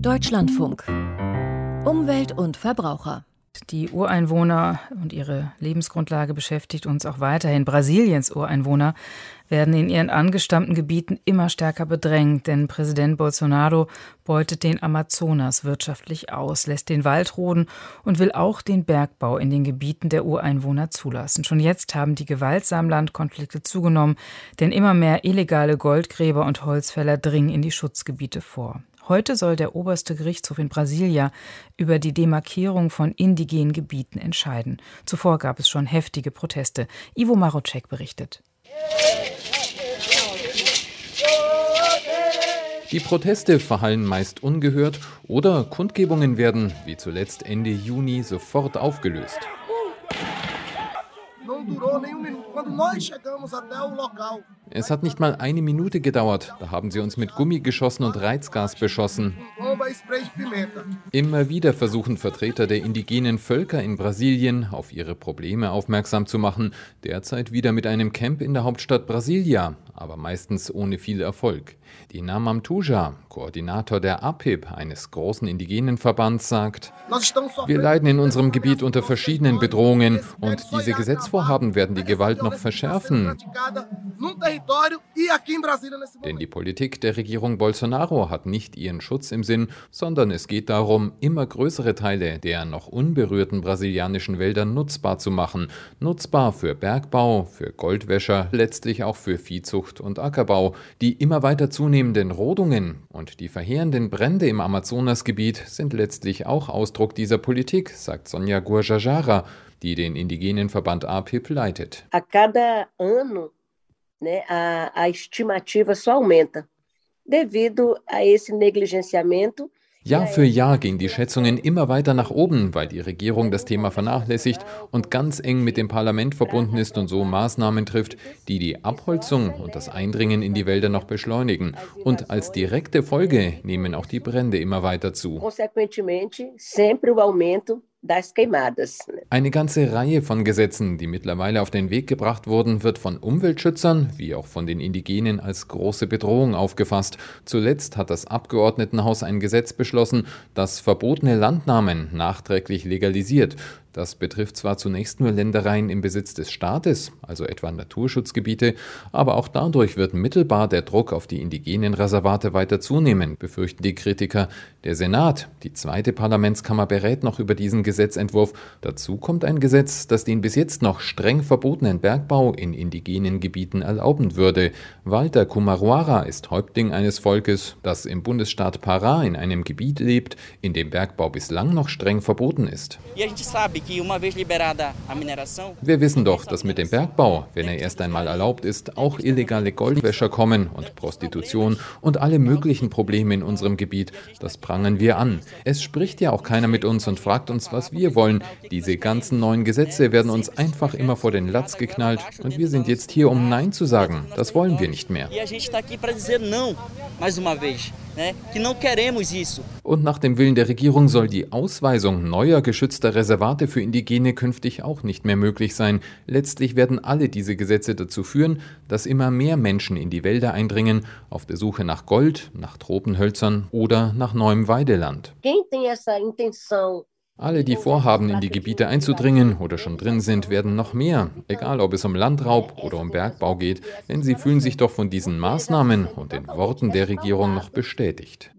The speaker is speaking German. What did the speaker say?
Deutschlandfunk. Umwelt und Verbraucher. Die Ureinwohner und ihre Lebensgrundlage beschäftigt uns auch weiterhin. Brasiliens Ureinwohner werden in ihren angestammten Gebieten immer stärker bedrängt, denn Präsident Bolsonaro beutet den Amazonas wirtschaftlich aus, lässt den Wald roden und will auch den Bergbau in den Gebieten der Ureinwohner zulassen. Schon jetzt haben die gewaltsamen Landkonflikte zugenommen, denn immer mehr illegale Goldgräber und Holzfäller dringen in die Schutzgebiete vor. Heute soll der oberste Gerichtshof in Brasilia über die Demarkierung von indigenen Gebieten entscheiden. Zuvor gab es schon heftige Proteste. Ivo Marocek berichtet. Die Proteste verhallen meist ungehört oder Kundgebungen werden, wie zuletzt Ende Juni, sofort aufgelöst. Es hat nicht mal eine Minute gedauert. Da haben sie uns mit Gummi geschossen und Reizgas beschossen. Immer wieder versuchen Vertreter der indigenen Völker in Brasilien auf ihre Probleme aufmerksam zu machen. Derzeit wieder mit einem Camp in der Hauptstadt Brasilia, aber meistens ohne viel Erfolg. Die Namam Tuja, Koordinator der APIP, eines großen indigenen Verbands, sagt, wir leiden in unserem Gebiet unter verschiedenen Bedrohungen und diese Gesetzvorhaben werden die Gewalt noch verschärfen. Denn die Politik der Regierung Bolsonaro hat nicht ihren Schutz im Sinn, sondern es geht darum, immer größere Teile der noch unberührten brasilianischen Wälder nutzbar zu machen. Nutzbar für Bergbau, für Goldwäscher, letztlich auch für Viehzucht und Ackerbau. Die immer weiter zunehmenden Rodungen und die verheerenden Brände im Amazonasgebiet sind letztlich auch Ausdruck dieser Politik, sagt Sonja Guajajara, die den indigenen Verband APIP leitet. A cada ano né, a, a estimativa só aumenta devido a esse negligenciamento Jahr für Jahr gehen die Schätzungen immer weiter nach oben, weil die Regierung das Thema vernachlässigt und ganz eng mit dem Parlament verbunden ist und so Maßnahmen trifft, die die Abholzung und das Eindringen in die Wälder noch beschleunigen. Und als direkte Folge nehmen auch die Brände immer weiter zu. Consequentemente, sempre o aumento das queimadas. Eine ganze Reihe von Gesetzen, die mittlerweile auf den Weg gebracht wurden, wird von Umweltschützern wie auch von den Indigenen als große Bedrohung aufgefasst. Zuletzt hat das Abgeordnetenhaus ein Gesetz beschlossen, das verbotene Landnamen nachträglich legalisiert. Das betrifft zwar zunächst nur Ländereien im Besitz des Staates, also etwa Naturschutzgebiete, aber auch dadurch wird mittelbar der Druck auf die indigenen Reservate weiter zunehmen, befürchten die Kritiker. Der Senat, die zweite Parlamentskammer, berät noch über diesen Gesetzentwurf. Dazu kommt ein Gesetz, das den bis jetzt noch streng verbotenen Bergbau in indigenen Gebieten erlauben würde. Walter Kumaruara ist Häuptling eines Volkes, das im Bundesstaat Pará in einem Gebiet lebt, in dem Bergbau bislang noch streng verboten ist. Wir wissen doch, dass mit dem Bergbau, wenn er erst einmal erlaubt ist, auch illegale Goldwäscher kommen und Prostitution und alle möglichen Probleme in unserem Gebiet. Das prangen wir an. Es spricht ja auch keiner mit uns und fragt uns, was wir wollen. Diese ganzen neuen Gesetze werden uns einfach immer vor den Latz geknallt und wir sind jetzt hier, um Nein zu sagen. Das wollen wir nicht mehr. Und nach dem Willen der Regierung soll die Ausweisung neuer geschützter Reservate für Indigene künftig auch nicht mehr möglich sein. Letztlich werden alle diese Gesetze dazu führen, dass immer mehr Menschen in die Wälder eindringen, auf der Suche nach Gold, nach Tropenhölzern oder nach neuem Weideland. Quem tem essa intenção alle, die vorhaben, in die Gebiete einzudringen oder schon drin sind, werden noch mehr, egal ob es um Landraub oder um Bergbau geht, denn sie fühlen sich doch von diesen Maßnahmen und den Worten der Regierung noch bestätigt.